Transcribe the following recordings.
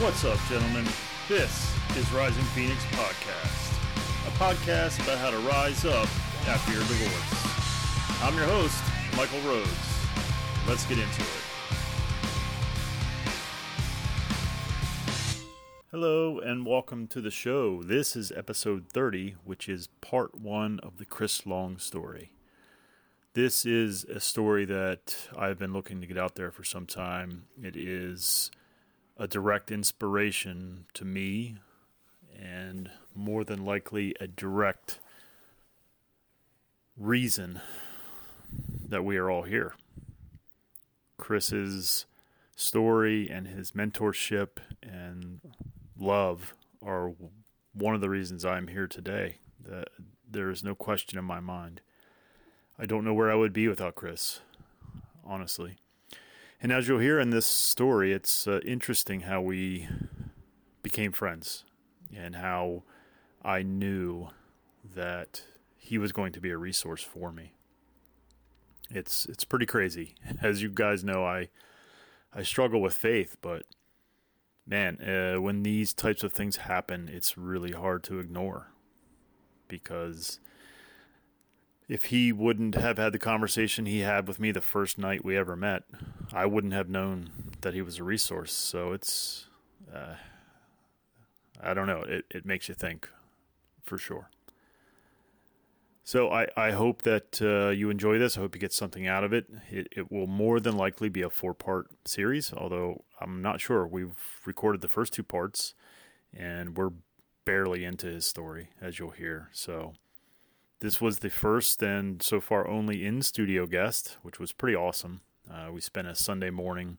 What's up, gentlemen? This is Rising Phoenix Podcast, a podcast about how to rise up after your divorce. I'm your host, Michael Rhodes. Let's get into it. Hello, and welcome to the show. This is episode 30, which is part one of the Chris Long story. This is a story that I've been looking to get out there for some time. It is a direct inspiration to me and more than likely a direct reason that we are all here. Chris's story and his mentorship and love are one of the reasons I'm here today. That there is no question in my mind. I don't know where I would be without Chris, honestly. And as you'll hear in this story, it's uh, interesting how we became friends and how I knew that he was going to be a resource for me. It's it's pretty crazy. As you guys know, I I struggle with faith, but man, uh, when these types of things happen, it's really hard to ignore because if he wouldn't have had the conversation he had with me the first night we ever met, I wouldn't have known that he was a resource. So it's, uh, I don't know. It, it makes you think for sure. So I, I hope that uh, you enjoy this. I hope you get something out of it. it. It will more than likely be a four part series, although I'm not sure. We've recorded the first two parts and we're barely into his story, as you'll hear. So this was the first and so far only in studio guest, which was pretty awesome. Uh, we spent a Sunday morning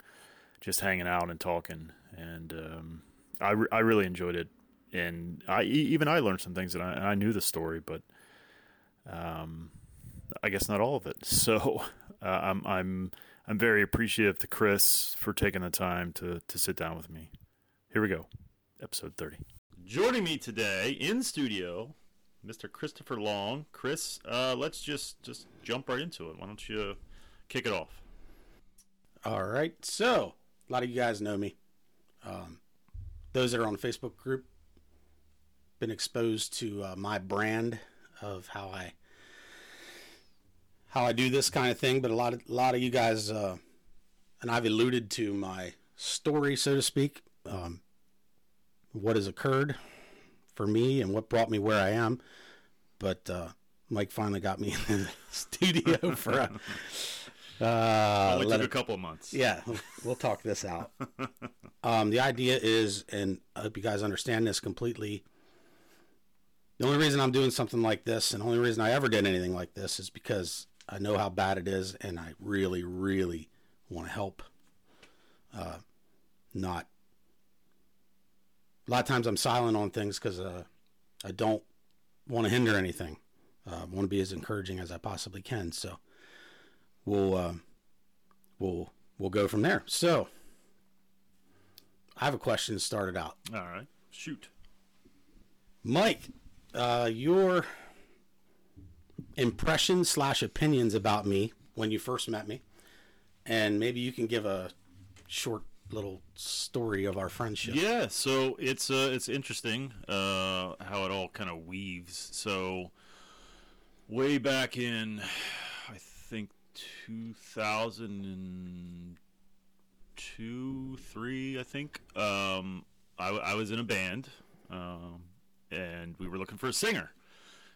just hanging out and talking, and um, I, re- I really enjoyed it. And I even I learned some things that I, I knew the story, but um, I guess not all of it. So uh, I'm I'm I'm very appreciative to Chris for taking the time to to sit down with me. Here we go, episode thirty. Joining me today in studio Mr. Christopher Long. Chris, uh, let's just just jump right into it. Why don't you kick it off? All right. So a lot of you guys know me. Um, those that are on the Facebook group been exposed to uh, my brand of how I how I do this kind of thing. But a lot of a lot of you guys, uh, and I've alluded to my story, so to speak. Um, what has occurred for me and what brought me where I am. But uh, Mike finally got me in the studio for a. Uh, it took a couple of months. Yeah, we'll talk this out. um, the idea is, and I hope you guys understand this completely. The only reason I'm doing something like this, and the only reason I ever did anything like this, is because I know how bad it is, and I really, really want to help. Uh, not a lot of times I'm silent on things because uh, I don't want to hinder anything. Uh, I want to be as encouraging as I possibly can. So we'll uh, we'll we'll go from there. So I have a question started out. All right, shoot, Mike. Uh, your impressions slash opinions about me when you first met me, and maybe you can give a short little story of our friendship. Yeah, so it's uh, it's interesting uh, how it all kind of weaves. So way back in, I think two thousand and two, three, I think. Um, I, I was in a band, um, and we were looking for a singer.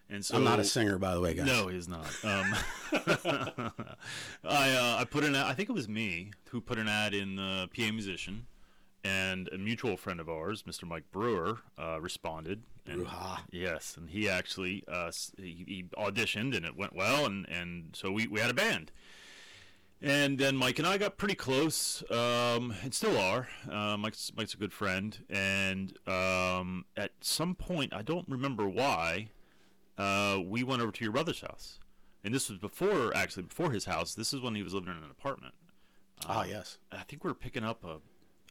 And so I'm not a singer, by the way, guys. No, he's not. Um, I uh, I put an ad, I think it was me who put an ad in the PA Musician, and a mutual friend of ours, Mr. Mike Brewer, uh, responded. And, yes, and he actually uh, he, he, auditioned, and it went well, and, and so we, we had a band. And then Mike and I got pretty close, um, and still are. Uh, Mike's Mike's a good friend, and um, at some point, I don't remember why uh, we went over to your brother's house, and this was before actually before his house. This is when he was living in an apartment. Ah, uh, yes. I think we were picking up a,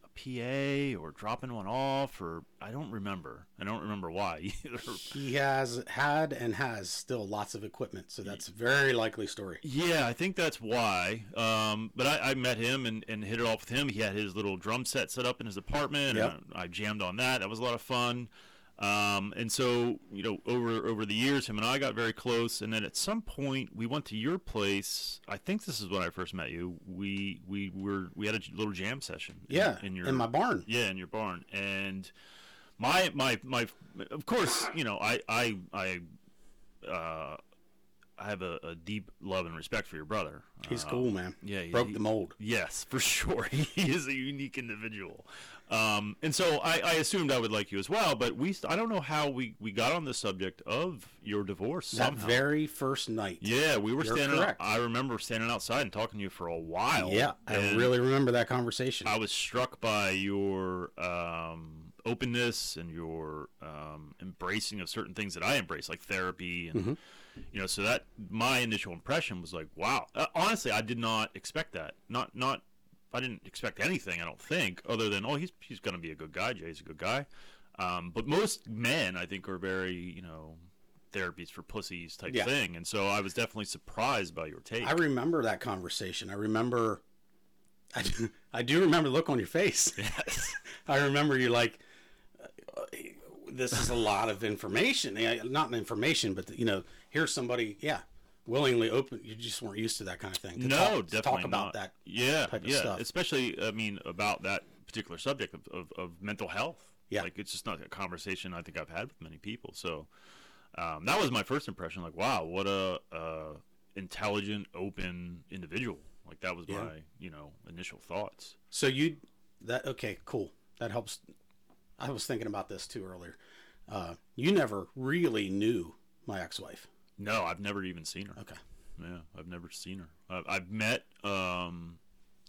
a PA or dropping one off, or I don't remember. I don't remember why either. He has had and has still lots of equipment, so that's a very likely story. Yeah, I think that's why. Um, but I, I met him and, and hit it off with him. He had his little drum set set up in his apartment, Yep. and I jammed on that. That was a lot of fun. Um, and so, you know, over over the years, him and I got very close. And then at some point, we went to your place. I think this is when I first met you. We we were we had a little jam session. Yeah, in your in my barn. yeah, in your barn. And my my my of course, you know, I I I uh I have a, a deep love and respect for your brother. He's cool, man. Yeah, he- broke the mold. Yes, for sure. He is a unique individual. Um, and so I, I assumed I would like you as well, but we I don't know how we, we got on the subject of your divorce That somehow. very first night. yeah, we were You're standing. I remember standing outside and talking to you for a while. Yeah, I really remember that conversation. I was struck by your um, openness and your um, embracing of certain things that I embrace, like therapy, and Mm-hmm. you know. So that my initial impression was like, wow. Uh, honestly, I did not expect that. Not not. I didn't expect anything. I don't think, other than oh, he's he's going to be a good guy. Jay's a good guy. Um, but most men, I think, are very you know therapies for pussies type Yeah. thing, and so I was definitely surprised by your take. I remember that conversation. I remember. I do, I do remember the look on your face. yes. I remember you like, uh, this is a lot of information. Not information, but you know, here's somebody, yeah, willingly open. You just weren't used to that kind of thing. To no, talk, definitely talk about not. that. Yeah, type of yeah. stuff. Especially, I mean, about that particular subject of, of, of mental health. Yeah. like it's just not a conversation I think I've had with many people. So um, that was my first impression. Like, wow, what a uh, intelligent, open individual. Like that was Yeah. my you know initial thoughts. So you, that okay, cool. That helps. I was thinking about this too earlier. Uh, you never really knew my ex-wife. No, I've never even seen her. Okay. Yeah, I've never seen her. I've, I've met um,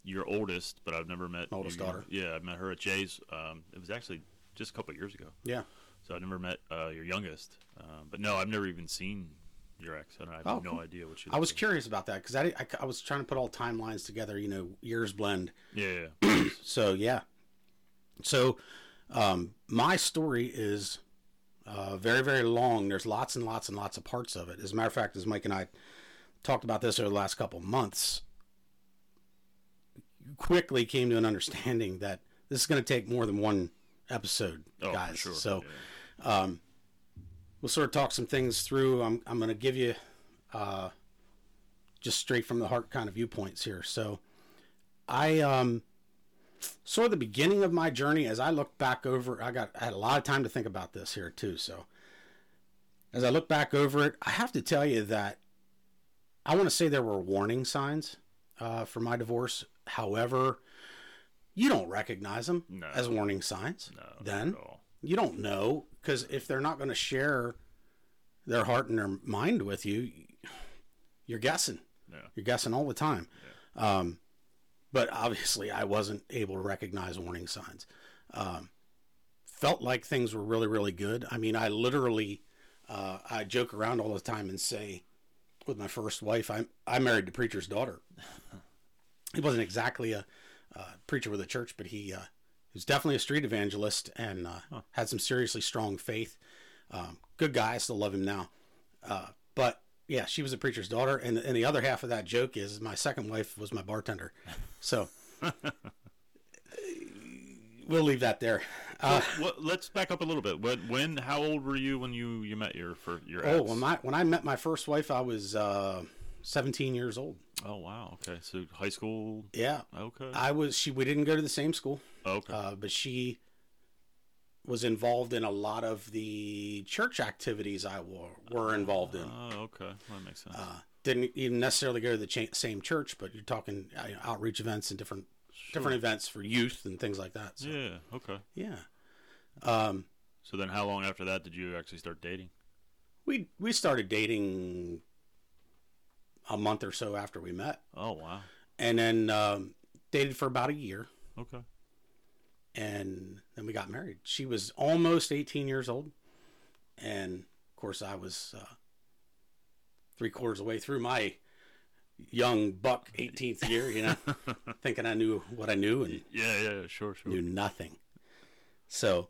your oldest, but I've never met Oldest your- daughter. Yeah, I met her at Jay's. Um, it was actually just a couple of years ago. Yeah. So I've never met uh, your youngest, uh, but no, I've never even seen your ex. and I have Oh, no cool. idea what she. I was like. curious about that because I, I, I was trying to put all timelines together. You know, years blend. Yeah, yeah. So yeah. So um, my story is uh, very very long. There's lots and lots and lots of parts of it. As a matter of fact, as Mike and I talked about this over the last couple months, quickly came to an understanding that this is going to take more than one episode, Oh, guys. sure. So Yeah. um, we'll sort of talk some things through. I'm I'm going to give you uh, just straight from the heart kind of viewpoints here. So I um sort of the beginning of my journey as I look back over. I got I had a lot of time to think about this here too. So as I look back over it, I have to tell you that I want to say there were warning signs uh, for my divorce. However, you don't recognize them No. as warning signs. no, then you don't know because if they're not going to share their heart and their mind with you, you're guessing. Yeah. You're guessing all the time. Um, but obviously, I wasn't able to recognize warning signs. Um, felt like things were really, really good. I mean, I literally, uh, I joke around all the time and say, with my first wife, I I married the preacher's daughter. he wasn't exactly a, uh preacher with a church, but he uh, he was definitely a street evangelist and uh, had some seriously strong faith. Um, good guy. I still love him now. Uh, but yeah, she was a preacher's daughter, and and the other half of that joke is my second wife was my bartender. So we'll leave that there. Uh, What, let's back up a little bit. When, when, how old were you when you you met your for your oh, when my when I met my first wife, I was uh, 17 years old. oh wow. Okay, so high school. Yeah, Okay. I was. She we didn't go to the same school, okay. uh, but she was involved in a lot of the church activities I were, were involved in. oh, okay. That makes sense. Uh, didn't even necessarily go to the cha- same church, but you're talking uh, outreach events and different different events for youth and things like that. So, yeah. Okay. yeah. Um, So then, how long after that did you actually start dating? we we started dating a month or so after we met, Oh wow. and then um, dated for about a year, Okay. And then we got married. She was almost 18 years old, and of course I was uh, three quarters of the way through my young buck, 18th year, you know, thinking I knew what I knew and Yeah, yeah, sure, sure. knew nothing. So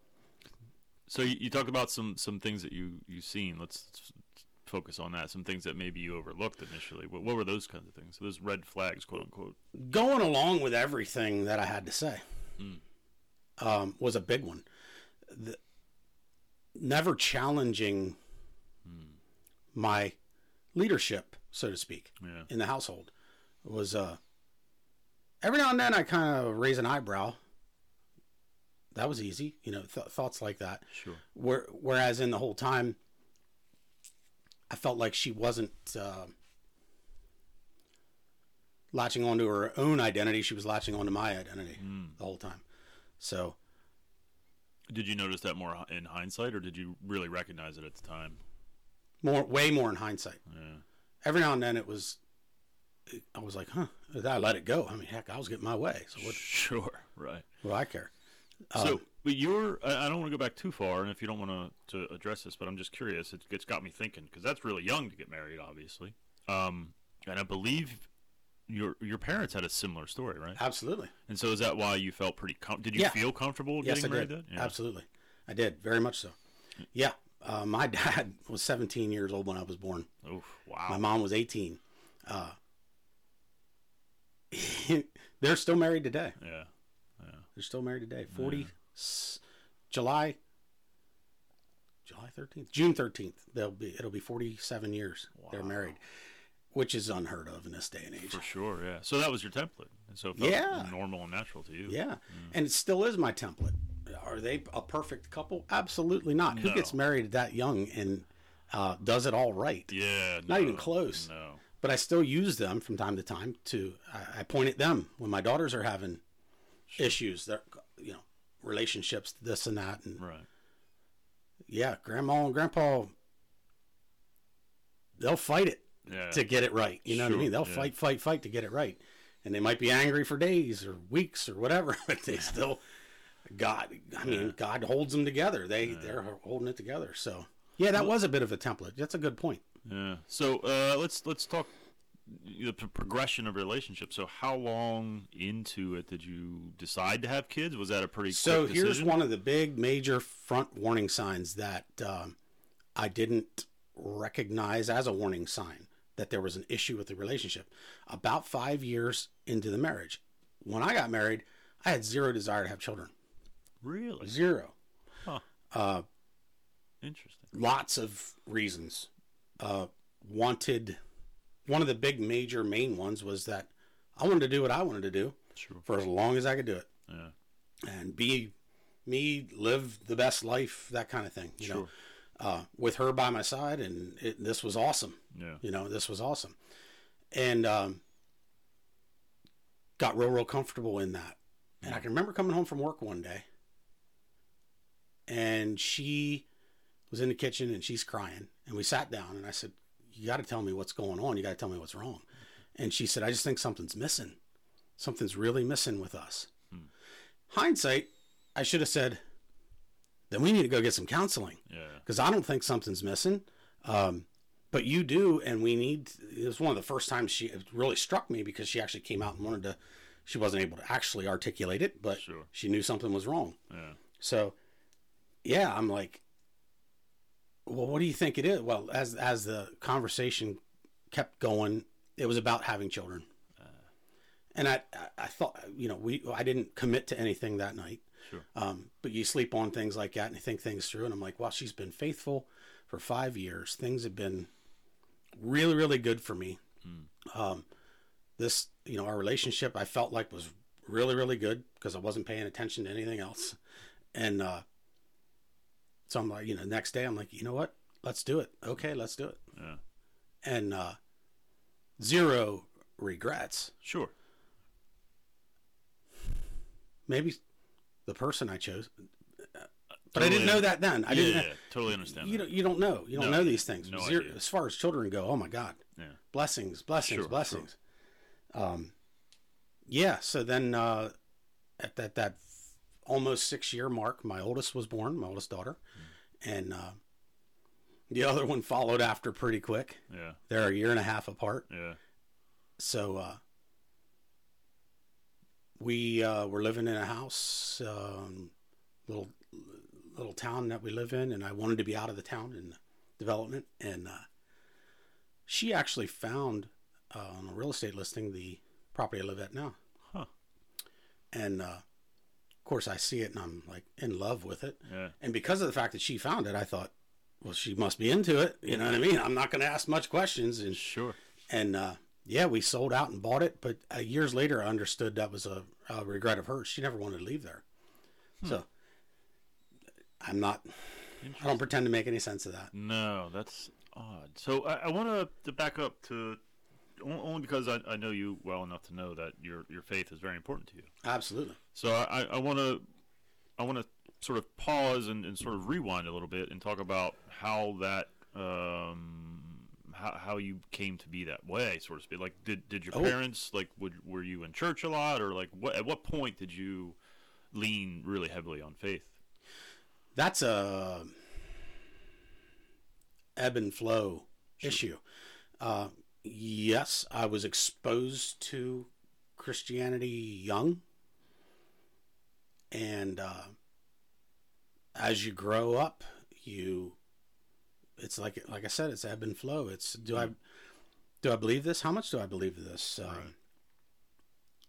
So you, talk about some some things that you you've seen. Let's focus on that. Some things that maybe you overlooked initially. What, what were those kinds of things? Those red flags, quote unquote. going along with everything that I had to say Mm. Um, was a big one. The, never challenging my leadership, so to speak, Yeah, in the household was uh, every now and then I kind of raise an eyebrow. That was easy, you know, th- thoughts like that. sure. Where, whereas in the whole time, I felt like she wasn't uh, latching onto her own identity; she was latching onto my identity Mm. the whole time. So Did you notice that more in hindsight, or did you really recognize it at the time? more, way more in hindsight. Yeah, Every now and then, it was, I was like, "Huh?" I let it go. I mean, heck, I was getting my way. So what? sure, right. What do I care? So, Um, but you're, I I don't want to go back too far, and if you don't want to, to address this, but I'm just curious. It, it's got me thinking because that's really young to get married, obviously. Um, and I believe your your parents had a similar story, right? absolutely. And so is that why you felt pretty? Com- did you Yeah. feel comfortable Yes, I getting married? did. Then? Absolutely, I did very much so. Yeah, uh, my dad was 17 years old when I was born. Oof, wow. My mom was 18. Uh, they're still married today. yeah. They're still married today. 40 s- July July 13th, June 13th. They'll be it'll be 47 years they're married, which is unheard of in this day and age. For sure, yeah. So that was your template, and so it felt Yeah. normal and natural to you. Yeah, and it still is my template. Are they a perfect couple? Absolutely not. Who gets married that young and uh, does it all right? Yeah, Not even close. No, But I still use them from time to time to. I, I point at them when my daughters are having issues. They're you know relationships, this and that, and right. yeah, grandma and grandpa, they'll fight it Yeah, to get it right. You know what I mean? They'll yeah. fight, fight, fight to get it right. And they might be angry for days or weeks or whatever, but they still, God, I mean. God holds them together. They, they're holding it together. So, yeah, that was a bit of a template. That's a good point. yeah. So uh, let's let's talk the p- progression of relationship. So how long into it did you decide to have kids? Was that a pretty So here's decision? one of the big major front warning signs that um, I didn't recognize as a warning sign that there was an issue with the relationship. About five years into the marriage, when I got married, I had zero desire to have children. Really Zero. Huh. Uh, interesting. lots of reasons. Uh, wanted one of the big major main ones was that I wanted to do what I wanted to do Sure. for as long as I could do it Yeah. and be me, live the best life, that kind of thing. You know, Sure. Uh, with her by my side, and it, this was awesome. Yeah. You know, this was awesome, and um, got real, real comfortable in that. And I can remember coming home from work one day, and she was in the kitchen and she's crying, and we sat down, and I said, "You got to tell me what's going on. You got to tell me what's wrong." And she said, "I just think something's missing. Something's really missing with us." Hindsight, I should have said, "Then we need to go get some counseling." Yeah. because I don't think something's missing. Um, but you do, and we need. It was one of the first times she it really struck me because she actually came out and wanted to. She wasn't able to actually articulate it, but Sure. she knew something was wrong. Yeah. So, yeah, I'm like, well, what do you think it is? Well, as as the conversation kept going, it was about having children, and I I- I thought you know we I didn't commit to anything that night. Sure. Um, but you sleep on things like that and you think things through. And I'm like, well, she's been faithful for five years. Things have been really, really good for me. Um, this, you know, our relationship I felt like was really, really good because I wasn't paying attention to anything else. And uh, so I'm like, you know, next day I'm like, you know what? Let's do it. Okay, let's do it. Yeah. And uh, zero regrets. Sure. Maybe the person I chose, but I didn't know that then. I yeah, didn't. yeah, totally understand. you that. don't you don't know you don't No, know these things no Zero- as far as children go oh my god Yeah. blessings blessings Sure, blessings um yeah so then uh at that that almost six year mark my oldest was born my oldest daughter and uh the other one followed after pretty quick Yeah. they're a year and a half apart Yeah. so uh, we uh, were living in a house, um, little little town that we live in, and I wanted to be out of the town and development. And uh, she actually found uh, on a real estate listing the property I live at now. Huh. And uh, of course, I see it and I'm like in love with it. Yeah. And because of the fact that she found it, I thought, well, she must be into it. You know what I mean? I'm not going to ask much questions. And Sure. and uh, yeah, we sold out and bought it. But uh, years later, I understood that was a, a regret of hers. She never wanted to leave there. So I'm not. I don't pretend to make any sense of that. No, that's odd. So I, I want to to back up to only because I, I know you well enough to know that your your faith is very important to you. Absolutely. So I I want to I want to sort of pause and, and sort of rewind a little bit and talk about how that um how, how you came to be that way, so to speak. Like, did did your Oh. parents like would were you in church a lot, or like what at what point did you lean really heavily on faith? That's a ebb and flow issue. Uh, yes, I was exposed to Christianity young, and uh, as you grow up, you it's like like I said, it's ebb and flow. It's do I do I believe this? How much do I believe this? Um, Right.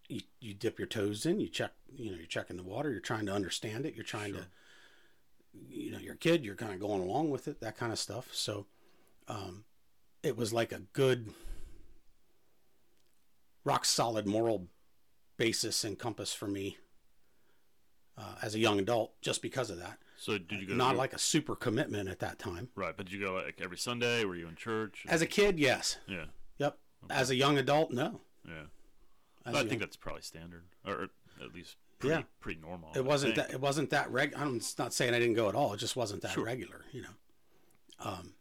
you, you dip your toes in, you check, you know, you're checking the water, you're trying to understand it, you're trying Sure. to, you know, you're a kid, you're kind of going along with it, that kind of stuff. So, um, it was like a good, rock solid moral basis and compass for me uh, as a young adult, just because of that. So did you go Not like a super commitment at that time. right? But did you go like every Sunday? Were you in church? As a kid, yes. yeah, Yep. As a young adult, no. yeah. As I think young- that's probably standard, or at least pretty, Yeah. pretty normal. I it wasn't think. that it wasn't that reg i'm not saying i didn't go at all it just wasn't that Sure. regular you know um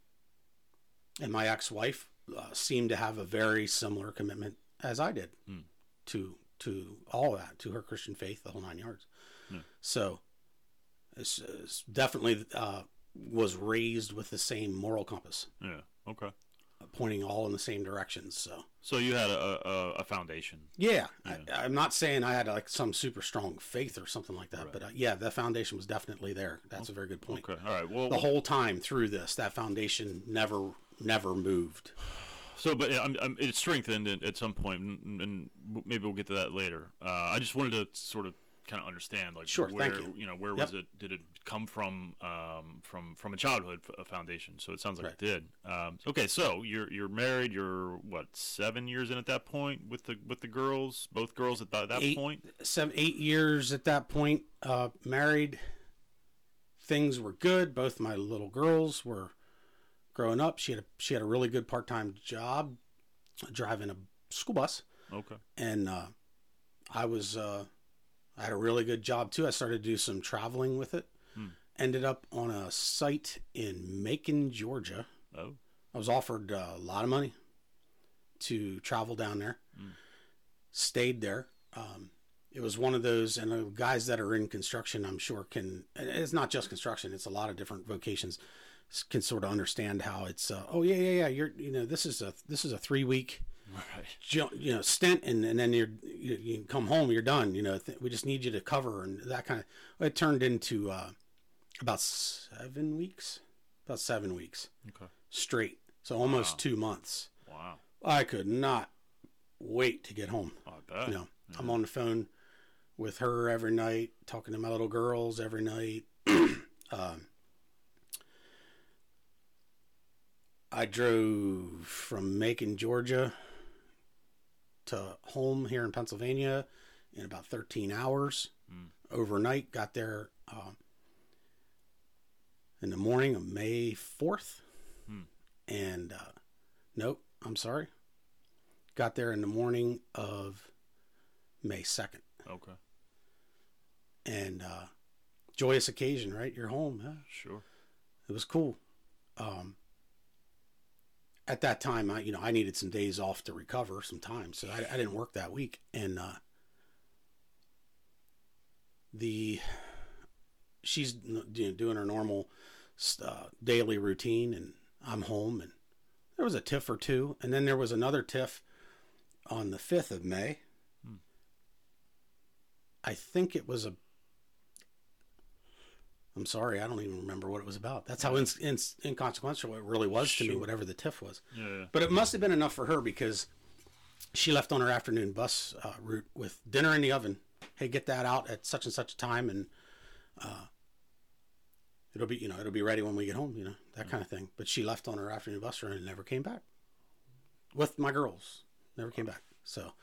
and my ex-wife uh, seemed to have a very similar commitment as i did Hmm. to to all that to her christian faith the whole nine yards Hmm. so it's, it's definitely uh was raised with the same moral compass Yeah. Okay. pointing all in the same directions so So you had a a, a foundation. yeah, Yeah. I, I'm not saying I had like some super strong faith or something like that, Right. but uh, yeah, the foundation was definitely there. That's a very good point. Okay. All right. Well, The whole time through this, that foundation never, never moved. so but I'm, I'm, it's strengthened at, at some point, and, and maybe we'll get to that later. Uh, I just wanted to sort of kind of understand, like, Sure, where thank you. know where Yep. was it? Did it come from? Um, from from a childhood f- a foundation? So it sounds like it did. Um, okay, so you're you're married. You're what seven years in at that point with the with the girls, both girls at that, that Eight. point. Seven, eight years at that point, uh, married. Things were good. Both my little girls were growing up. She had a, she had a really good part time job, driving a school bus. Okay. and uh, I was uh, I had a really good job too. I started to do some traveling with it. Hmm. Ended up on a site in Macon, Georgia. Oh. I was offered a lot of money to travel down there. Hmm. Stayed there. Um, it was one of those, and the guys that are in construction, I'm sure can. It's not just construction; it's a lot of different vocations. Can sort of understand how it's. Uh, oh yeah, yeah, yeah. You're, you know, this is a this is a three week Right. you know stint and, and then you're you, you come home you're done you know th- we just need you to cover and that kind of it turned into uh, about seven weeks about seven weeks Okay. straight so almost Wow. two months Wow. i could not wait to get home I bet. you know i'm on the phone with her every night talking to my little girls every night um, i drove from macon georgia to home here in pennsylvania in about 13 hours Mm. overnight got there um, in the morning of may 4th Hmm. and uh, nope i'm sorry got there in the morning of may 2nd Okay. and uh, joyous occasion, right? You're home. Yeah, Sure. it was cool. Um, at that time, I you know I needed some days off to recover, some time, so I, I didn't work that week. And uh, the she's you know, doing her normal uh, daily routine, and I'm home, and there was a tiff or two, and then there was another tiff on the 5th of May. Hmm. I think it was a. I'm sorry, I don't even remember what it was about. That's how in, in, inconsequential it really was to me, whatever the tiff was. Yeah. But it must have been enough for her because she left on her afternoon bus uh, route with dinner in the oven. Hey, get that out at such and such a time, and uh, it'll be you know it'll be ready when we get home. You know that kind of thing. But she left on her afternoon bus run and never came back with my girls. Never came back. So,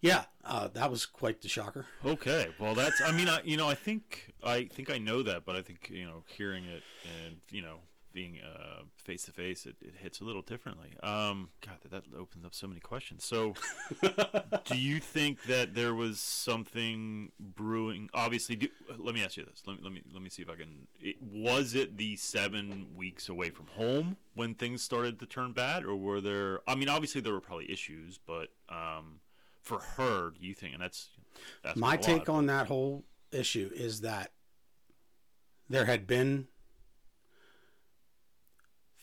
yeah, uh, that was quite the shocker. Okay, well that's I mean I you know I think I think I know that, but I think you know hearing it and you know being uh face to face it, it hits a little differently. Um god that, that opens up so many questions. So do you think that there was something brewing obviously do, let me ask you this. Let me let me let me see if I can it, was it the 7 weeks away from home when things started to turn bad or were there I mean obviously there were probably issues, but um for her, do you think and that's that's My take on that whole issue is that there had been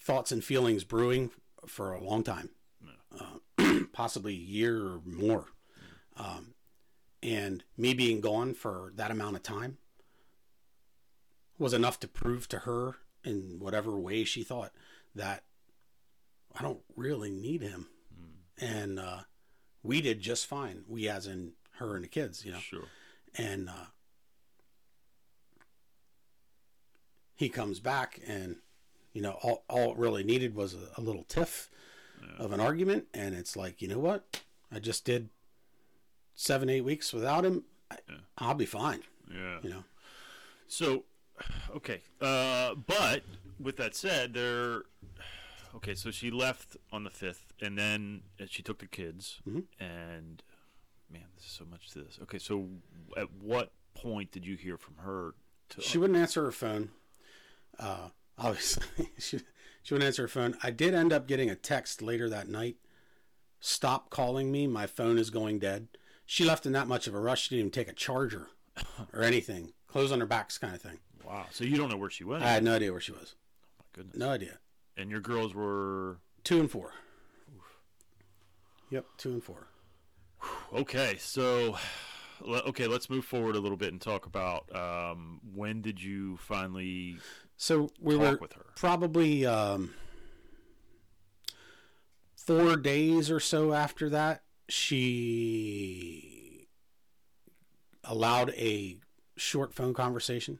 thoughts and feelings brewing for a long time, uh, possibly a year or more. Um, and me being gone for that amount of time was enough to prove to her in whatever way she thought that I don't really need him. And uh, we did just fine. We, as in her and the kids, you know Sure. and uh, he comes back and you know all, all it really needed was a, a little tiff of an argument and it's like you know what i just did seven eight weeks without him I, i'll be fine Yeah. you know So, okay. Uh, but with that said, there. Okay, so she left on the fifth, and then uh, she took the kids, Mhm. and man, there's so much to this. Okay, so at what point did you hear from her? To, she wouldn't answer her phone uh, obviously she, she wouldn't answer her phone i did end up getting a text later that night stop calling me my phone is going dead she left in that much of a rush she didn't even take a charger or anything clothes on her backs kind of thing wow. So you don't know where she was? I had no idea where she was. oh my goodness. No idea. And your girls were Two and four. Yep, two and four. okay. So. Okay, let's move forward a little bit and talk about um, when did you finally So we were with her? probably um, four days or so after that. She allowed a short phone conversation.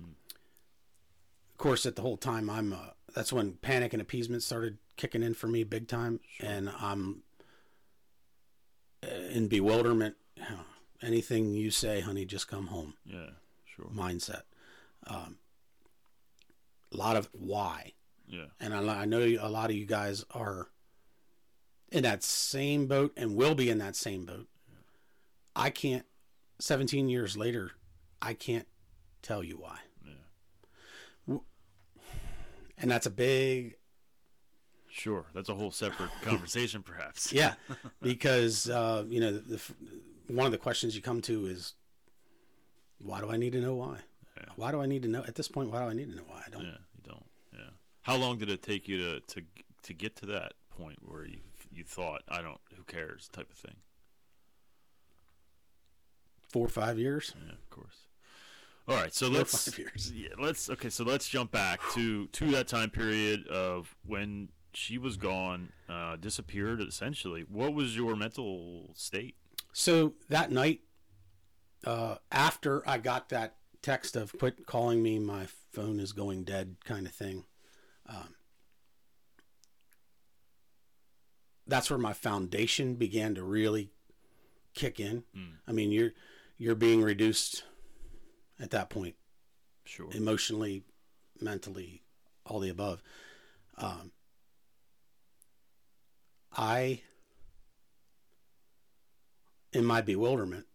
Of course, at the whole time, I'm. Uh, that's when panic and appeasement started kicking in for me big time, and I'm uh, in bewilderment. Anything you say, honey, just come home. Yeah, sure. mindset. Um, a lot of why, Yeah, and I, I know a lot of you guys are in that same boat and will be in that same boat. I can't. Seventeen years later, I can't tell you why, yeah. And that's a big Sure, that's a whole separate conversation, perhaps. yeah, because uh, you know the, the, one of the questions you come to is, why do I need to know why? Yeah. Why do I need to know at this point? Why do I need to know why? I don't. Yeah, you don't. Yeah. How long did it take you to to to get to that point where you you thought, I don't, who cares, type of thing? Four or five years. Yeah, of course. All right, so let's five years. yeah, let's okay, so let's jump back to to that time period of when she was gone, uh, disappeared essentially. What was your mental state? So that night, uh, after I got that text of quit calling me, my phone is going dead kind of thing, um, that's where my foundation began to really kick in. I mean, you're you're being reduced at that point Sure. emotionally, mentally, all the above. Um, I, in my bewilderment,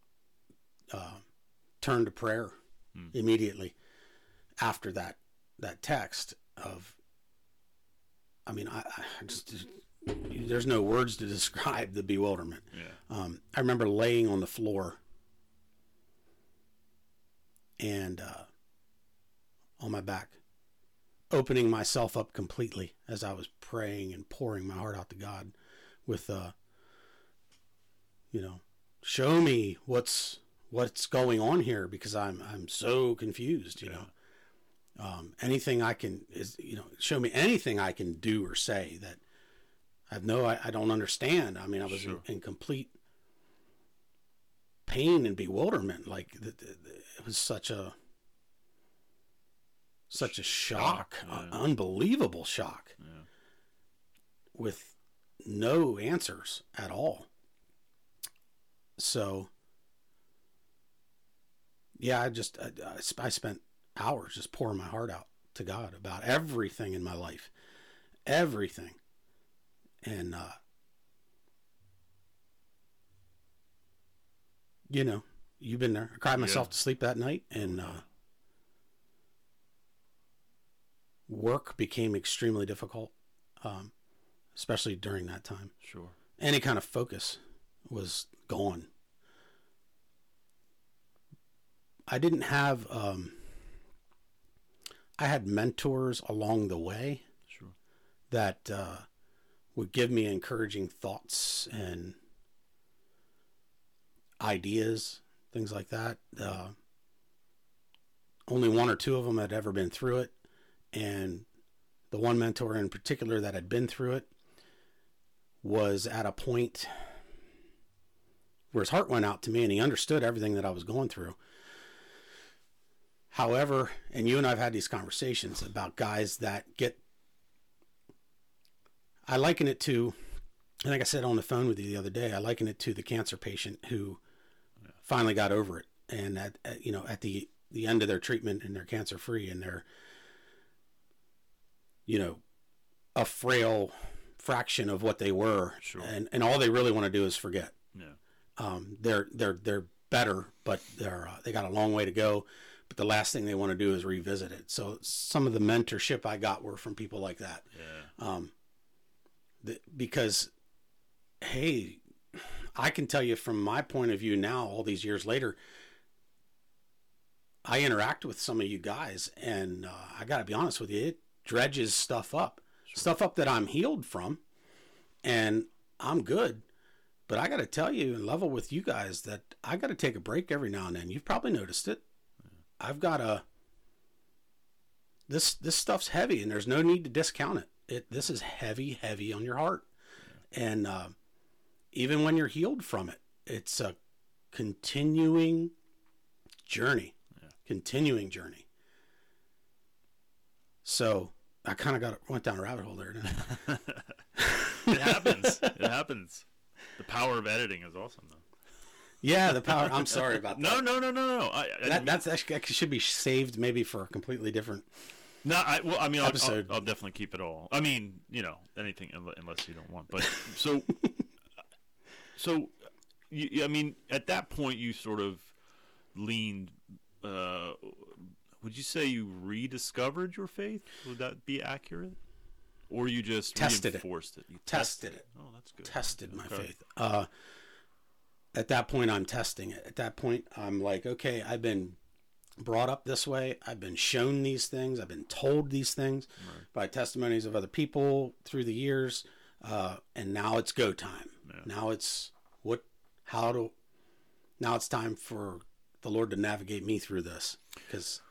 uh, turned to prayer immediately after that that text of. I mean, I, I just there's no words to describe the bewilderment. Yeah. Um, I remember laying on the floor and uh, on my back, opening myself up completely as I was praying and pouring my heart out to God with uh, you know, show me what's what's going on here because I'm I'm so confused, you know. Um, anything I can is you know show me anything I can do or say that I have no I, I don't understand. I mean I was Sure. in, in complete pain and bewilderment. Like the, the, the, was such a such a shock, yeah. unbelievable shock, Yeah. with no answers at all. So yeah, I just I, I I spent hours just pouring my heart out to God about everything in my life, everything, and uh, you know, you've been there. I cried myself Yeah. to sleep that night, and uh, work became extremely difficult, um, especially during that time. Sure. Any kind of focus was gone. I didn't have. Um, I had mentors along the way Sure. that uh, would give me encouraging thoughts and ideas, things like that. Uh, only one or two of them had ever been through it, and the one mentor in particular that had been through it was at a point where his heart went out to me and he understood everything that I was going through. However, and you and I've had these conversations about guys that get I liken it to, I think I said on the phone with you the other day. I liken it to the cancer patient who finally got over it, and at, at you know at the the end of their treatment and they're cancer free and they're you know a frail fraction of what they were, Sure. and and all they really want to do is forget. Yeah. Um, they're they're they're better, but they're uh, they got a long way to go. But the last thing they want to do is revisit it. So some of the mentorship I got were from people like that Yeah. um, the, because hey i can tell you from my point of view now all these years later i interact with some of you guys and uh, i gotta be honest with you it dredges stuff up. Stuff up that i'm healed from and i'm good. But i gotta tell you and level with you guys that i gotta take a break every now and then. You've probably noticed it. I've got a this this stuff's heavy and there's no need to discount it. It this is heavy, heavy on your heart, and uh, even when you're healed from it, it's a continuing journey, continuing journey. So I kind of got went down a rabbit hole there. Didn't I? It happens. it happens. The power of editing is awesome, though. yeah, the power. I'm sorry about that. No, no, no, no, no. I, I That, that's actually that should be saved maybe for a completely different. No, I well, I mean, I'll, I'll, I'll definitely keep it all. I mean, you know, anything unless you don't want. But so, so, you, I mean, at that point, you sort of leaned. Uh, would you say you rediscovered your faith? Would that be accurate? Or you just Tested it. reinforced it? You Tested it. Oh, that's good. tested my Okay. faith. Uh, at that point, I'm testing it. At that point, I'm like, okay, I've been brought up this way. I've been shown these things. I've been told these things by testimonies of other people through the years. Uh, and now it's go time. Now it's what, how to, now it's time for the Lord to navigate me through this because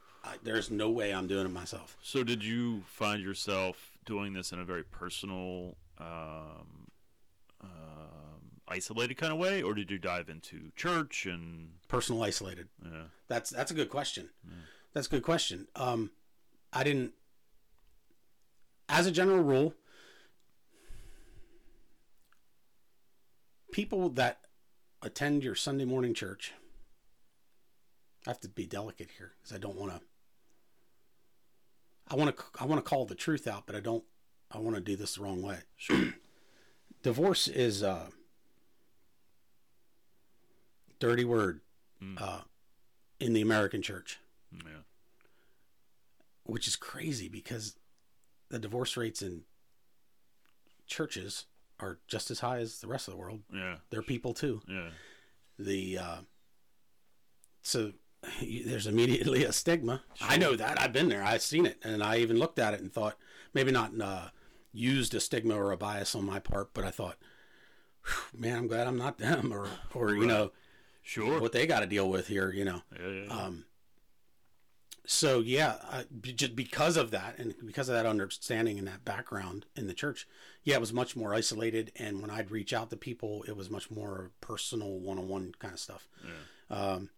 there's no way I'm doing it myself. So, did you find yourself doing this in a very personal, um, um, isolated kind of way, or did you dive into church and? Personal isolated. Yeah. That's that's a good question. That's a good question. Um, I didn't. As a general rule, people that attend your Sunday morning church. I have to be delicate here because I don't want to. I want to. I want to call the truth out, but I don't. I want to do this the wrong way. Sure. Divorce is a dirty word Mm. uh, in the American church, Yeah. which is crazy because the divorce rates in churches are just as high as the rest of the world. Yeah. They're people too. Yeah. The uh, so there's immediately a stigma. I know that. I've been there. I've seen it, and I even looked at it and thought maybe not uh, used a stigma or a bias on my part, but I thought, man, I'm glad I'm not them, or or you know Sure. what they got to deal with here, you know. yeah, yeah, yeah. Um, so yeah, uh, just because of that, and because of that understanding and that background in the church, yeah, it was much more isolated. And when I'd reach out to people, it was much more personal, one-on-one kind of stuff. yeah. Um,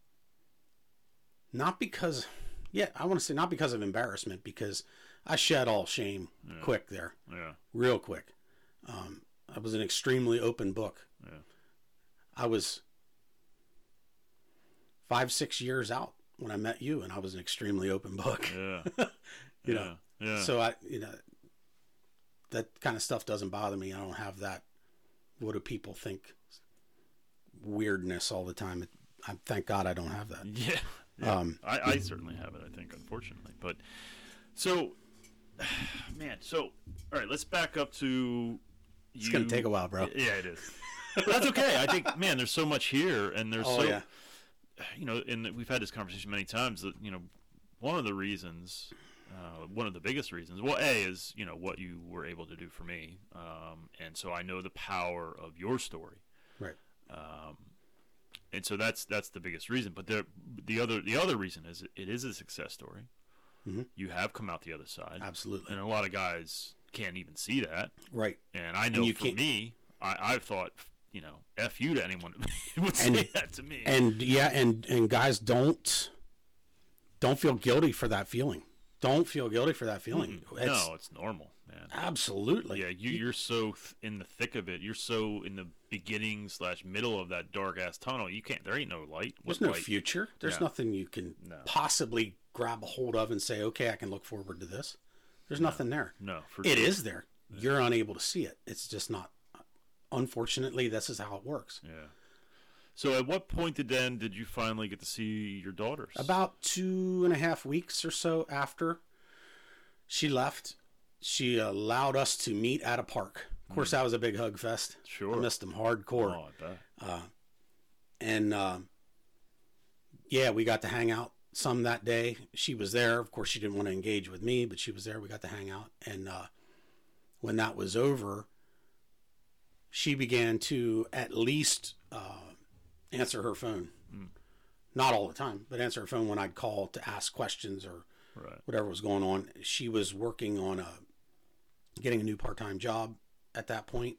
not because, yeah, I want to say not because of embarrassment, because I shed all shame quick there, yeah. real quick. Um, I was an extremely open book. Yeah. I was five, six years out when I met you, and I was an extremely open book. Yeah. You yeah. know, Yeah. So I, you know, that kind of stuff doesn't bother me. I don't have that. What do people think? Weirdness all the time. It, I thank God I don't have that. Yeah. yeah. Um, I, I certainly have it, I think, unfortunately. But so, man, so, all right, let's back up to. It's gonna take a while, bro. Yeah, it is. but that's okay. I think, man, there's so much here, and there's Oh so, yeah, you know, and we've had this conversation many times that, you know, one of the reasons, uh, one of the biggest reasons, well, A, is, you know, what you were able to do for me. Um, and so I know the power of your story. right. Um, and so that's that's the biggest reason. But the the other the other reason is it is a success story. Mhm. You have come out the other side, Absolutely. and a lot of guys can't even see that. Right. And I know you for me, I, I've thought, you know, f you to anyone who would say And- that to me. And yeah, and and guys don't don't feel guilty for that feeling. Don't feel guilty for that feeling. It's, no, it's normal, man. absolutely. Yeah, you, you're so th- in the thick of it. You're so in the beginning slash middle of that dark ass tunnel. You can't. There ain't no light. What There's no light? future. There's Yeah. nothing you can No. possibly grab a hold of and say, okay, I can look forward to this. There's nothing there. No, for It sure. is there. You're unable to see it. It's just not. Unfortunately, this is how it works. Yeah. So at what point did then did you finally get to see your daughters? About two and a half weeks or so after she left, she allowed us to meet at a park. Of course, that was a big hug fest. Sure. I missed them hardcore. Oh, I bet. Uh, and um yeah, we got to hang out some that day. She was there. Of course, she didn't want to engage with me, but she was there. We got to hang out. And uh, when that was over, she began to at least uh, answer her phone. Not all the time, but answer her phone when I'd call to ask questions or Right. whatever was going on. She was working on a getting a new part time job at that point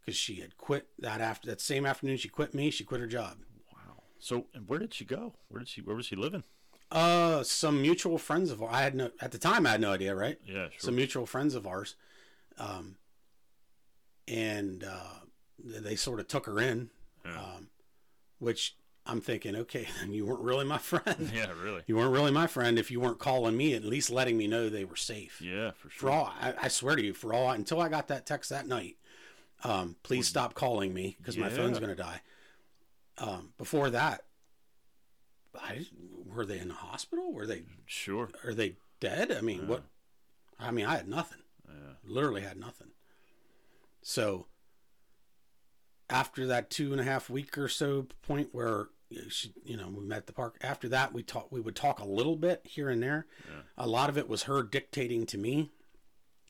because she had quit that after that same afternoon. She quit me. She quit her job. Wow. So and where did she go? Where did she? Where was she living? Uh, some mutual friends of ours. I had no at the time. I had no idea. Right. Yeah, sure. Some mutual friends of ours. Um, and uh, they sort of took her in, Yeah. um, which I'm thinking, okay, then you weren't really my friend. yeah, really. You weren't really my friend if you weren't calling me, at least letting me know they were safe. Yeah, for sure. for all I, I swear to you, for all until I got that text that night, um, please stop calling me because my phone's gonna die. Um, before that, I were they in the hospital? Were they Sure. are they dead? I mean, what? I mean, I had nothing. Yeah. Literally had nothing. So after that two and a half week or so point where you know, she, you know we met at the park. After that, we talk. We would talk a little bit here and there. Yeah. A lot of it was her dictating to me.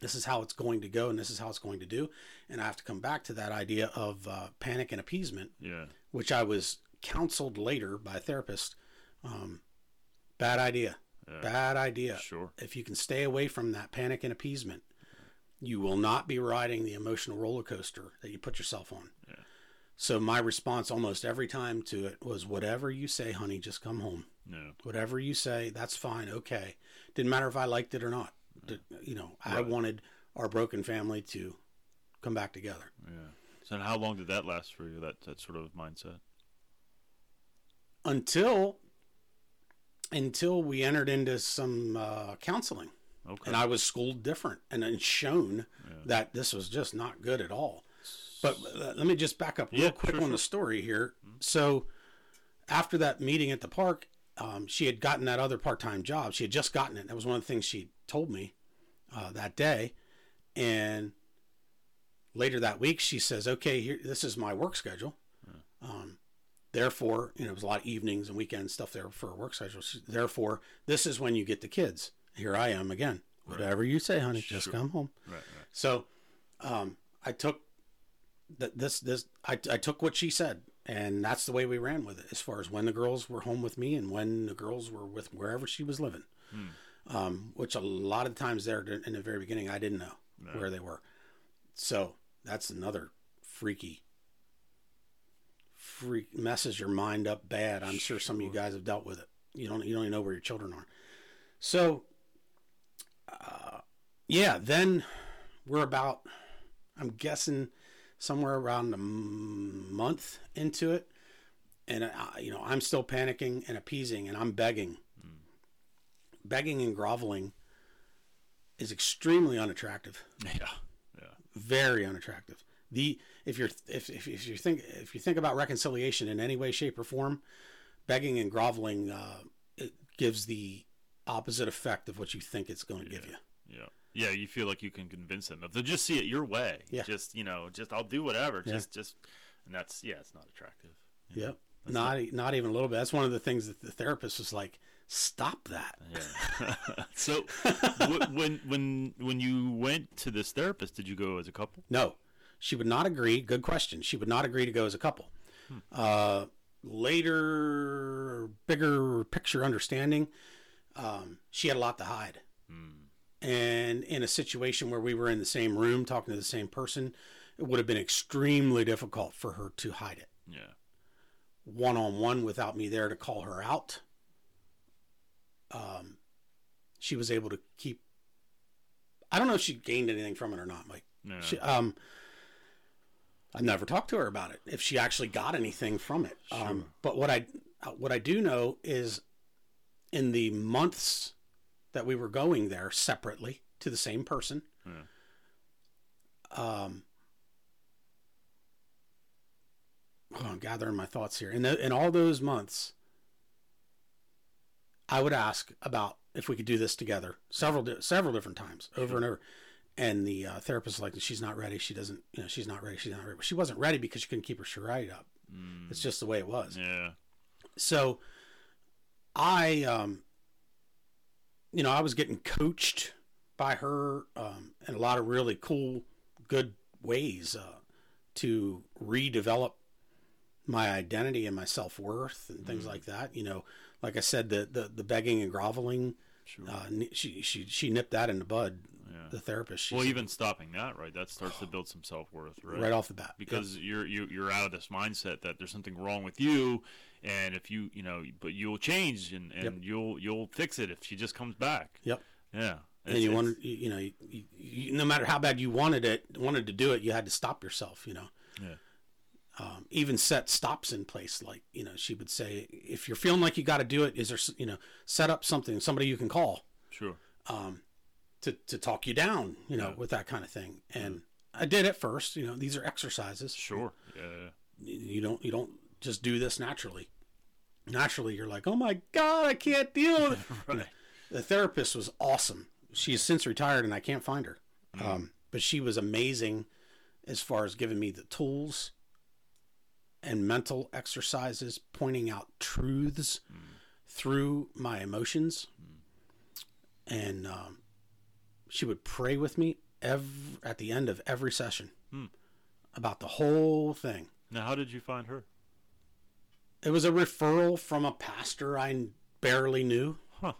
This is how it's going to go, and this is how it's going to do. And I have to come back to that idea of uh, panic and appeasement, Yeah. which I was counseled later by a therapist. Um, bad idea. Yeah. Bad idea. Sure. If you can stay away from that panic and appeasement, you will not be riding the emotional roller coaster that you put yourself on. Yeah. So my response almost every time to it was, "Whatever you say, honey, just come home. Yeah. Whatever you say, that's fine. Okay. Didn't matter if I liked it or not. D- You know, I wanted our broken family to come back together. Yeah. So how long did that last for you? That that sort of mindset. Until until we entered into some uh, counseling. Okay. and I was schooled different and then shown Yeah. that this was just not good at all. But uh, let me just back up real Yeah, quick sure, on the story here. So after that meeting at the park, um, she had gotten that other part-time job. She had just gotten it. That was one of the things she told me uh, that day. And later that week, she says, "Okay, here, this is my work schedule." Um, therefore, you know, it was a lot of evenings and weekend stuff there for a work schedule. She- Therefore, this is when you get the kids. Here I am again. Whatever you say, honey, just come home. right. Right. So um, I took th- this this I, I took what she said and that's the way we ran with it as far as when the girls were home with me and when the girls were with wherever she was living um, which a lot of times there in the very beginning i didn't know No. where they were so that's another freaky freak messes your mind up bad i'm sure some of you guys have dealt with it you don't you don't even know where your children are so uh, yeah then we're about i'm guessing somewhere around a m- month into it and uh, you know i'm still panicking and appeasing and i'm begging begging and groveling is extremely unattractive Yeah. Yeah. very unattractive the if you're if, if, if you think if you think about reconciliation in any way shape or form begging and groveling uh, it gives the opposite effect of what you think it's going to give you Yeah. Yeah, you feel like you can convince them. If they just see it your way. Yeah. Just, you know, just I'll do whatever. Yeah. Just just and that's yeah, it's not attractive. Yep. Not not even a little bit. That's one of the things that the therapist was like, "Stop that." Yeah. so w- when when when you went to this therapist, did you go as a couple? No, she would not agree. Good question. She would not agree to go as a couple. Uh, later, bigger picture understanding, um, she had a lot to hide. And in a situation where we were in the same room talking to the same person, it would have been extremely difficult for her to hide it. Yeah. one on one without me there to call her out. Um, she was able to keep. I don't know if she gained anything from it or not, Mike. Yeah. She, um, I never talked to her about it. If she actually got anything from it, um, but what I what I do know is, in the months that we were going there separately to the same person, um, oh, I'm gathering my thoughts here. In the, in all those months, I would ask about if we could do this together several di- several different times over and over. And the uh, therapist was like, she's not ready. She doesn't, you know, she's not ready. She's not ready. She wasn't ready because she couldn't keep her charade up. It's just the way it was. Yeah. So I, um, you know, I was getting coached by her um, in a lot of really cool, good ways uh, to redevelop my identity and my self worth and things like that. You know, like I said, the the, the begging and groveling. Sure. Uh, she she she nipped that in the bud. Yeah. The therapist. Well, said, even stopping that, right? That starts to build some self worth, right? right off the bat. because you're you, you're out of this mindset that there's something wrong with you, and if you you know, but you'll change and, and Yep. you'll you'll fix it if she just comes back. Yep. Yeah. and It's- you it's- wanted, you, you know, you, you, you- no matter how bad you wanted it, wanted to do it, you had to stop yourself. You know, Yeah. um, even set stops in place. Like you know, she would say, if you're feeling like you got to do it, is there, you know, set up something, somebody you can call Sure. um, to to talk you down. You know, Yeah. with that kind of thing. And I did at first. You know, these are exercises. Sure. Yeah. You don't you don't just do this naturally. Naturally, you're like, oh my god, I can't deal with it. Right. the therapist was awesome. She has since retired, and I can't find her. Um, but she was amazing as far as giving me the tools and mental exercises, pointing out truths through my emotions. And um, she would pray with me every, at the end of every session Hmm. about the whole thing. Now, how did you find her? It was a referral from a pastor I barely knew. Huh.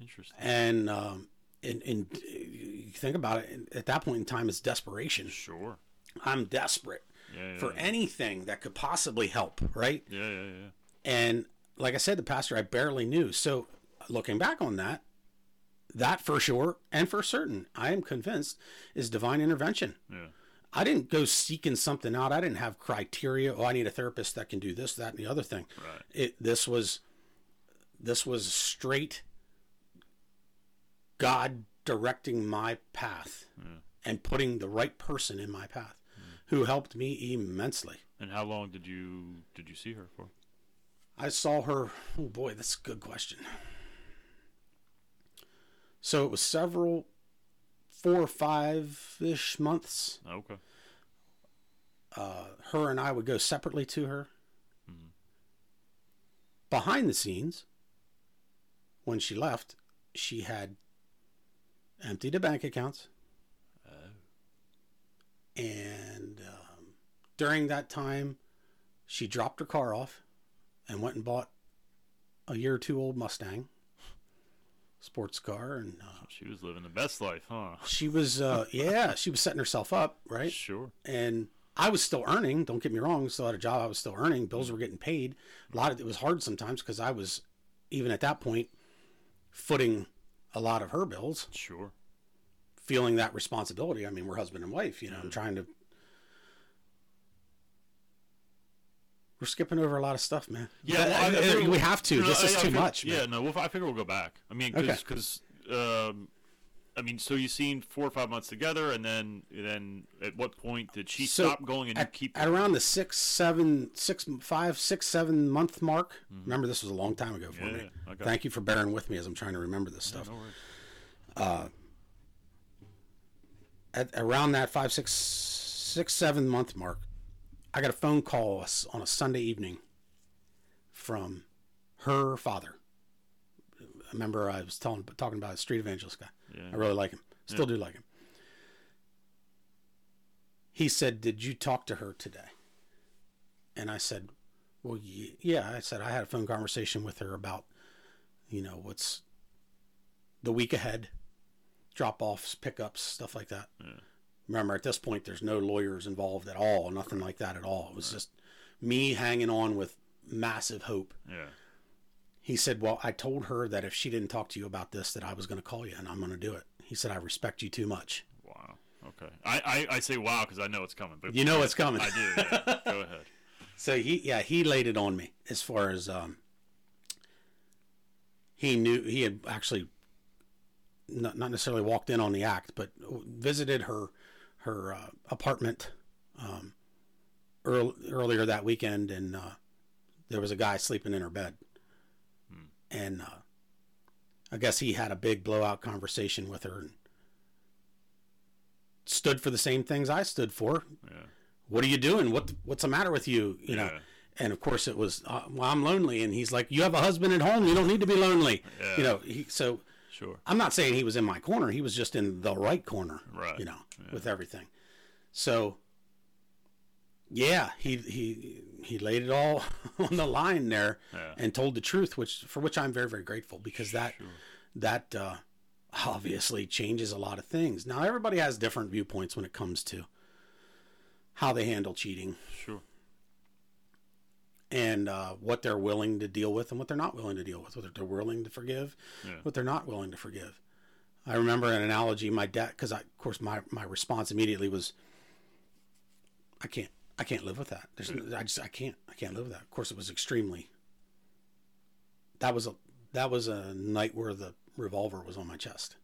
Interesting. and um, and, and you think about it at that point in time it's desperation Sure. i'm desperate Yeah. yeah for yeah. anything that could possibly help right Yeah. Yeah. Yeah. and like i said the pastor i barely knew so looking back on that that for sure and for certain i am convinced is divine intervention Yeah. I didn't go seeking something out i didn't have criteria oh i need a therapist that can do this that and the other thing Right. it this was this was straight God directing my path and putting the right person in my path hmm. who helped me immensely. And how long did you did you see her for? I saw her, oh boy, that's a good question. So it was several, four or five ish months. Okay. Uh, her and I would go separately to her. Behind the scenes, when she left, she had emptied the bank accounts Oh. and during that time, she dropped her car off and went and bought a year or two old Mustang sports car, and uh, She was living the best life, huh? she was, uh, yeah, she was setting herself up, right? Sure. and I was still earning. Don't get me wrong, still had a job. I was still earning. Bills were getting paid. A lot of it was hard sometimes because I was, even at that point, footing a lot of her bills, Sure. feeling that responsibility. I mean, we're husband and wife. You know, I'm trying to. We're skipping over a lot of stuff, man. Yeah, well, I- I uh, figure- we have to. No, this I- is too figure- much. Yeah, Man. no, well, I figure we'll go back. I mean, Okay. because, um, I mean, so you seen four or five months together, and then, then at what point did she So, stop going and at, you keep? at around the six, seven, six, five, six, seven month mark. Remember, this was a long time ago for Mm-hmm. Yeah, me. yeah, Thank you for bearing with me as I'm trying to remember this stuff. no worries. at around that five, six, six, seven month mark, I got a phone call on a Sunday evening from her father. I remember, I was telling, talking about a street evangelist guy. Yeah. I really like him. Still do like him. He said, "Did you talk to her today?" And I said, "Well, yeah." I said I had a phone conversation with her about, you know, what's the week ahead, drop offs, pickups, stuff like that. Remember, at this point, there's no lawyers involved at all, nothing like that at all. It was just me hanging on with massive hope. Yeah. He said, "Well, I told her that if she didn't talk to you about this, that I was going to call you, and I'm going to do it." He said, "I respect you too much." Wow. Okay. I, I, I say wow because I know it's coming. But You know it's coming. I do. Yeah. go ahead. So he, yeah, he laid it on me as far as um, he knew he had actually not, not necessarily walked in on the act, but visited her her uh, apartment um, earl earlier that weekend, and uh, there was a guy sleeping in her bed, and uh, I guess he had a big blowout conversation with her and stood for the same things I stood for, Yeah. what are you doing? What what's the matter with you? You know. And of course, it was uh, well, I'm lonely, and he's like, "You have a husband at home. You don't need to be lonely." Yeah. You know. He, so Sure. I'm not saying he was in my corner. He was just in the right corner. Right. You know, with everything. So. Yeah, he he he laid it all on the line there, Yeah. and told the truth, which for which I'm very very grateful because that that uh, obviously changes a lot of things. Now everybody has different viewpoints when it comes to how they handle cheating Sure. And uh, what they're willing to deal with and what they're not willing to deal with, what they're willing to forgive, Yeah. what they're not willing to forgive. I remember an analogy my dad, because I, of course, my, my response immediately was, I can't, I can't live with that. There's, I just, I can't, I can't live with that. Of course, it was extremely. That was a, that was a night where the revolver was on my chest.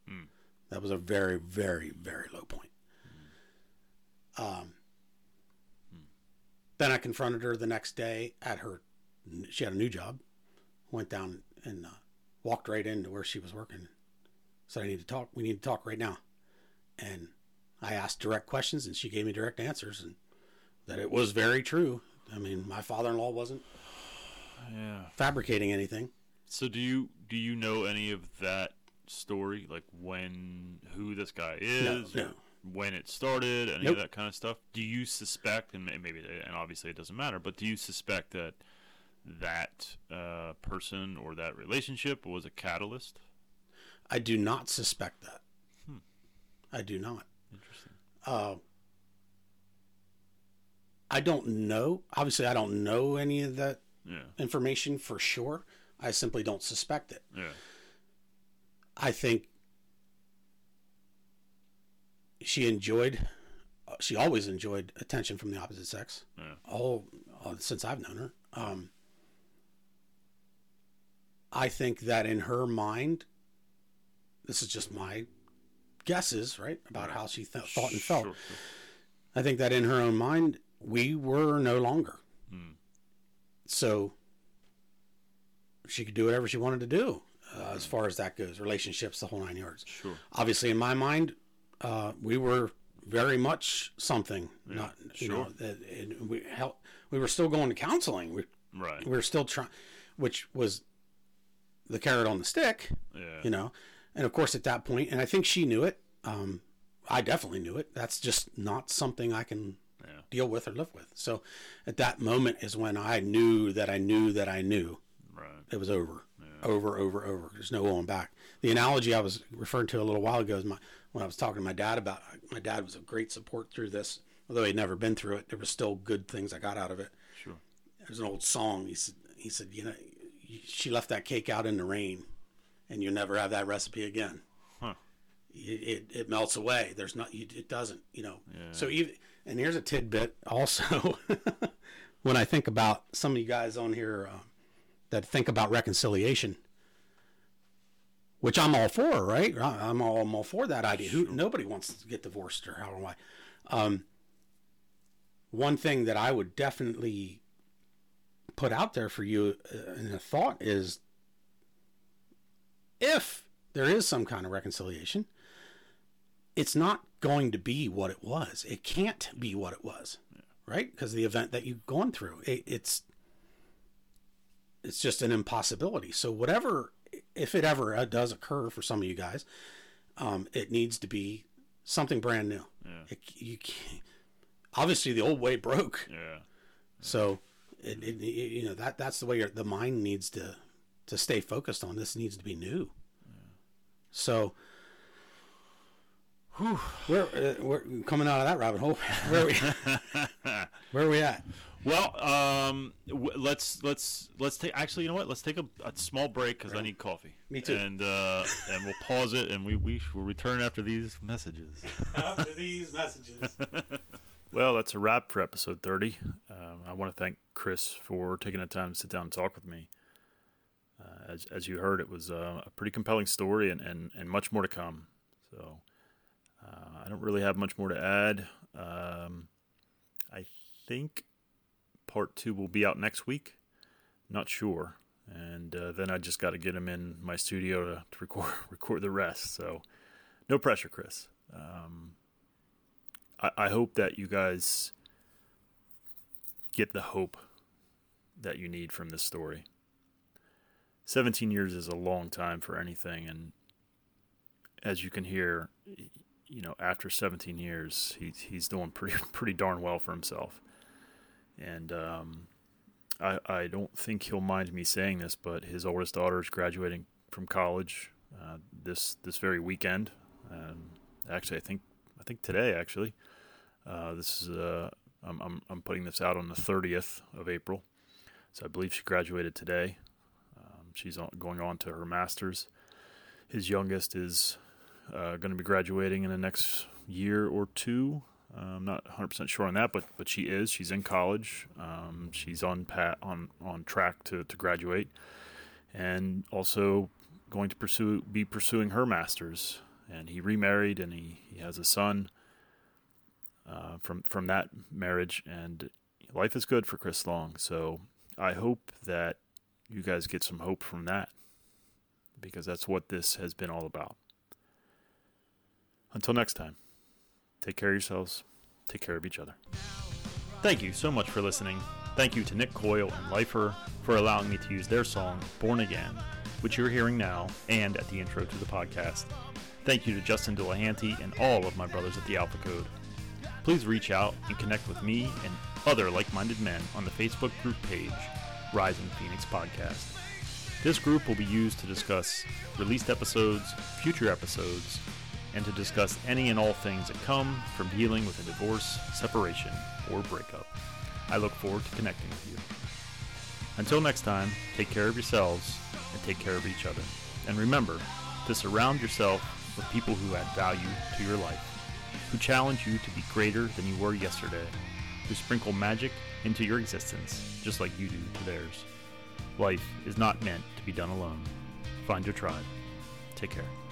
That was a very, very, very low point. Um, then I confronted her the next day at her. She had a new job. Went down and uh, walked right into where she was working. Said, "I need to talk. We need to talk right now." And I asked direct questions, and she gave me direct answers, and that it was very true. I mean, my father-in-law wasn't Yeah. fabricating anything. So do you do you know any of that story? Like when who this guy is, no. When it started, any Nope. of that kind of stuff? Do you suspect, and maybe, and obviously it doesn't matter, but do you suspect that that uh, person or that relationship was a catalyst? I do not suspect that. I do not. Interesting. Uh, I don't know. Obviously, I don't know any of that Yeah. information for sure. I simply don't suspect it. Yeah. I think she enjoyed, uh, she always enjoyed attention from the opposite sex. Yeah. All uh, since I've known her. Um, I think that in her mind, this is just my guesses, right, about how she th- thought and felt. Sure, sure. I think that in her own mind, we were no longer. Hmm. So she could do whatever she wanted to do uh, as far as that goes, relationships, the whole nine yards. Sure. Obviously, in my mind, uh, we were very much something. Not you know sure. that it, we help. We were still going to counseling. We Right. we were still trying, which was the carrot on the stick Yeah. you know and of course at that point and i think she knew it um i definitely knew it that's just not something i can Yeah. deal with or live with. So at that moment is when I knew that I knew that I knew Right. it was over, over, over, over. There's no going back. The analogy I was referring to a little while ago is my when I was talking to my dad about my dad was a great support through this. Although he'd never been through it, there was still good things I got out of it. Sure. There's an old song. He said, he said, you know, she left that cake out in the rain, and you'll never have that recipe again. Huh. It, it, it melts away. There's not. It doesn't. You know. Yeah. So even and here's a tidbit also. when I think about some of you guys on here uh, that think about reconciliation, which I'm all for, right? I'm all, I'm all for that idea. Who nobody wants to get divorced or how or why. Um, one thing that I would definitely put out there for you uh, in a thought is if there is some kind of reconciliation, it's not going to be what it was. It can't be what it was, right? Because the event that you've gone through, it, it's it's just an impossibility. So whatever, if it ever uh, does occur for some of you guys, um, it needs to be something brand new. Yeah. It, you can't, obviously the old way broke. Yeah. So, it, it, you know that that's the way your, the mind needs to to stay focused on. This needs to be new. So, whew, we're uh, we're coming out of that rabbit hole. Where are we? where are we at? Well, um, w- let's let's let's take. Actually, you know what? Let's take a, a small break because I need coffee. Me too. And uh, and we'll pause it, and we we will return after these messages. After these messages. Well, that's a wrap for episode 30. Um, I want to thank Chris for taking the time to sit down and talk with me. Uh, as, as you heard, it was uh, a pretty compelling story and, and, and much more to come. So uh, I don't really have much more to add. Um, I think part two will be out next week. Not sure. And uh, then I just got to get him in my studio to, to record record the rest. So no pressure, Chris. Um, I, I hope that you guys get the hope that you need from this story. 17 years is a long time for anything. And as you can hear, you know, after 17 years, he, he's doing pretty, pretty darn well for himself. And um, I, I don't think he'll mind me saying this, but his oldest daughter is graduating from college uh, this this very weekend. Um, actually, I think I think today actually. Uh, this is uh, I'm, I'm I'm putting this out on the 30th of April, so I believe she graduated today. Um, she's going on to her master's. His youngest is uh, going to be graduating in the next year or two. I'm not 100% sure on that, but but she is. She's in college. Um, she's on pat on on track to, to graduate, and also going to pursue be pursuing her master's. And he remarried, and he, he has a son uh, from from that marriage, and life is good for Chris Long. So I hope that you guys get some hope from that, because that's what this has been all about. Until next time, take care of yourselves, take care of each other. Thank you so much for listening. Thank you to Nick Coyle and Lifer for allowing me to use their song "Born Again," which you're hearing now, and at the intro to the podcast. Thank you to Justin Delahanty and all of my brothers at the Alpha Code. Please reach out and connect with me and other like minded men on the Facebook group page, Rising Phoenix Podcast. This group will be used to discuss released episodes, future episodes, and to discuss any and all things that come from dealing with a divorce, separation, or breakup. I look forward to connecting with you. Until next time, take care of yourselves and take care of each other. And remember to surround yourself with people who add value to your life who challenge you to be greater than you were yesterday, who sprinkle magic into your existence just like you do to theirs. Life is not meant to be done alone. Find your tribe. Take care.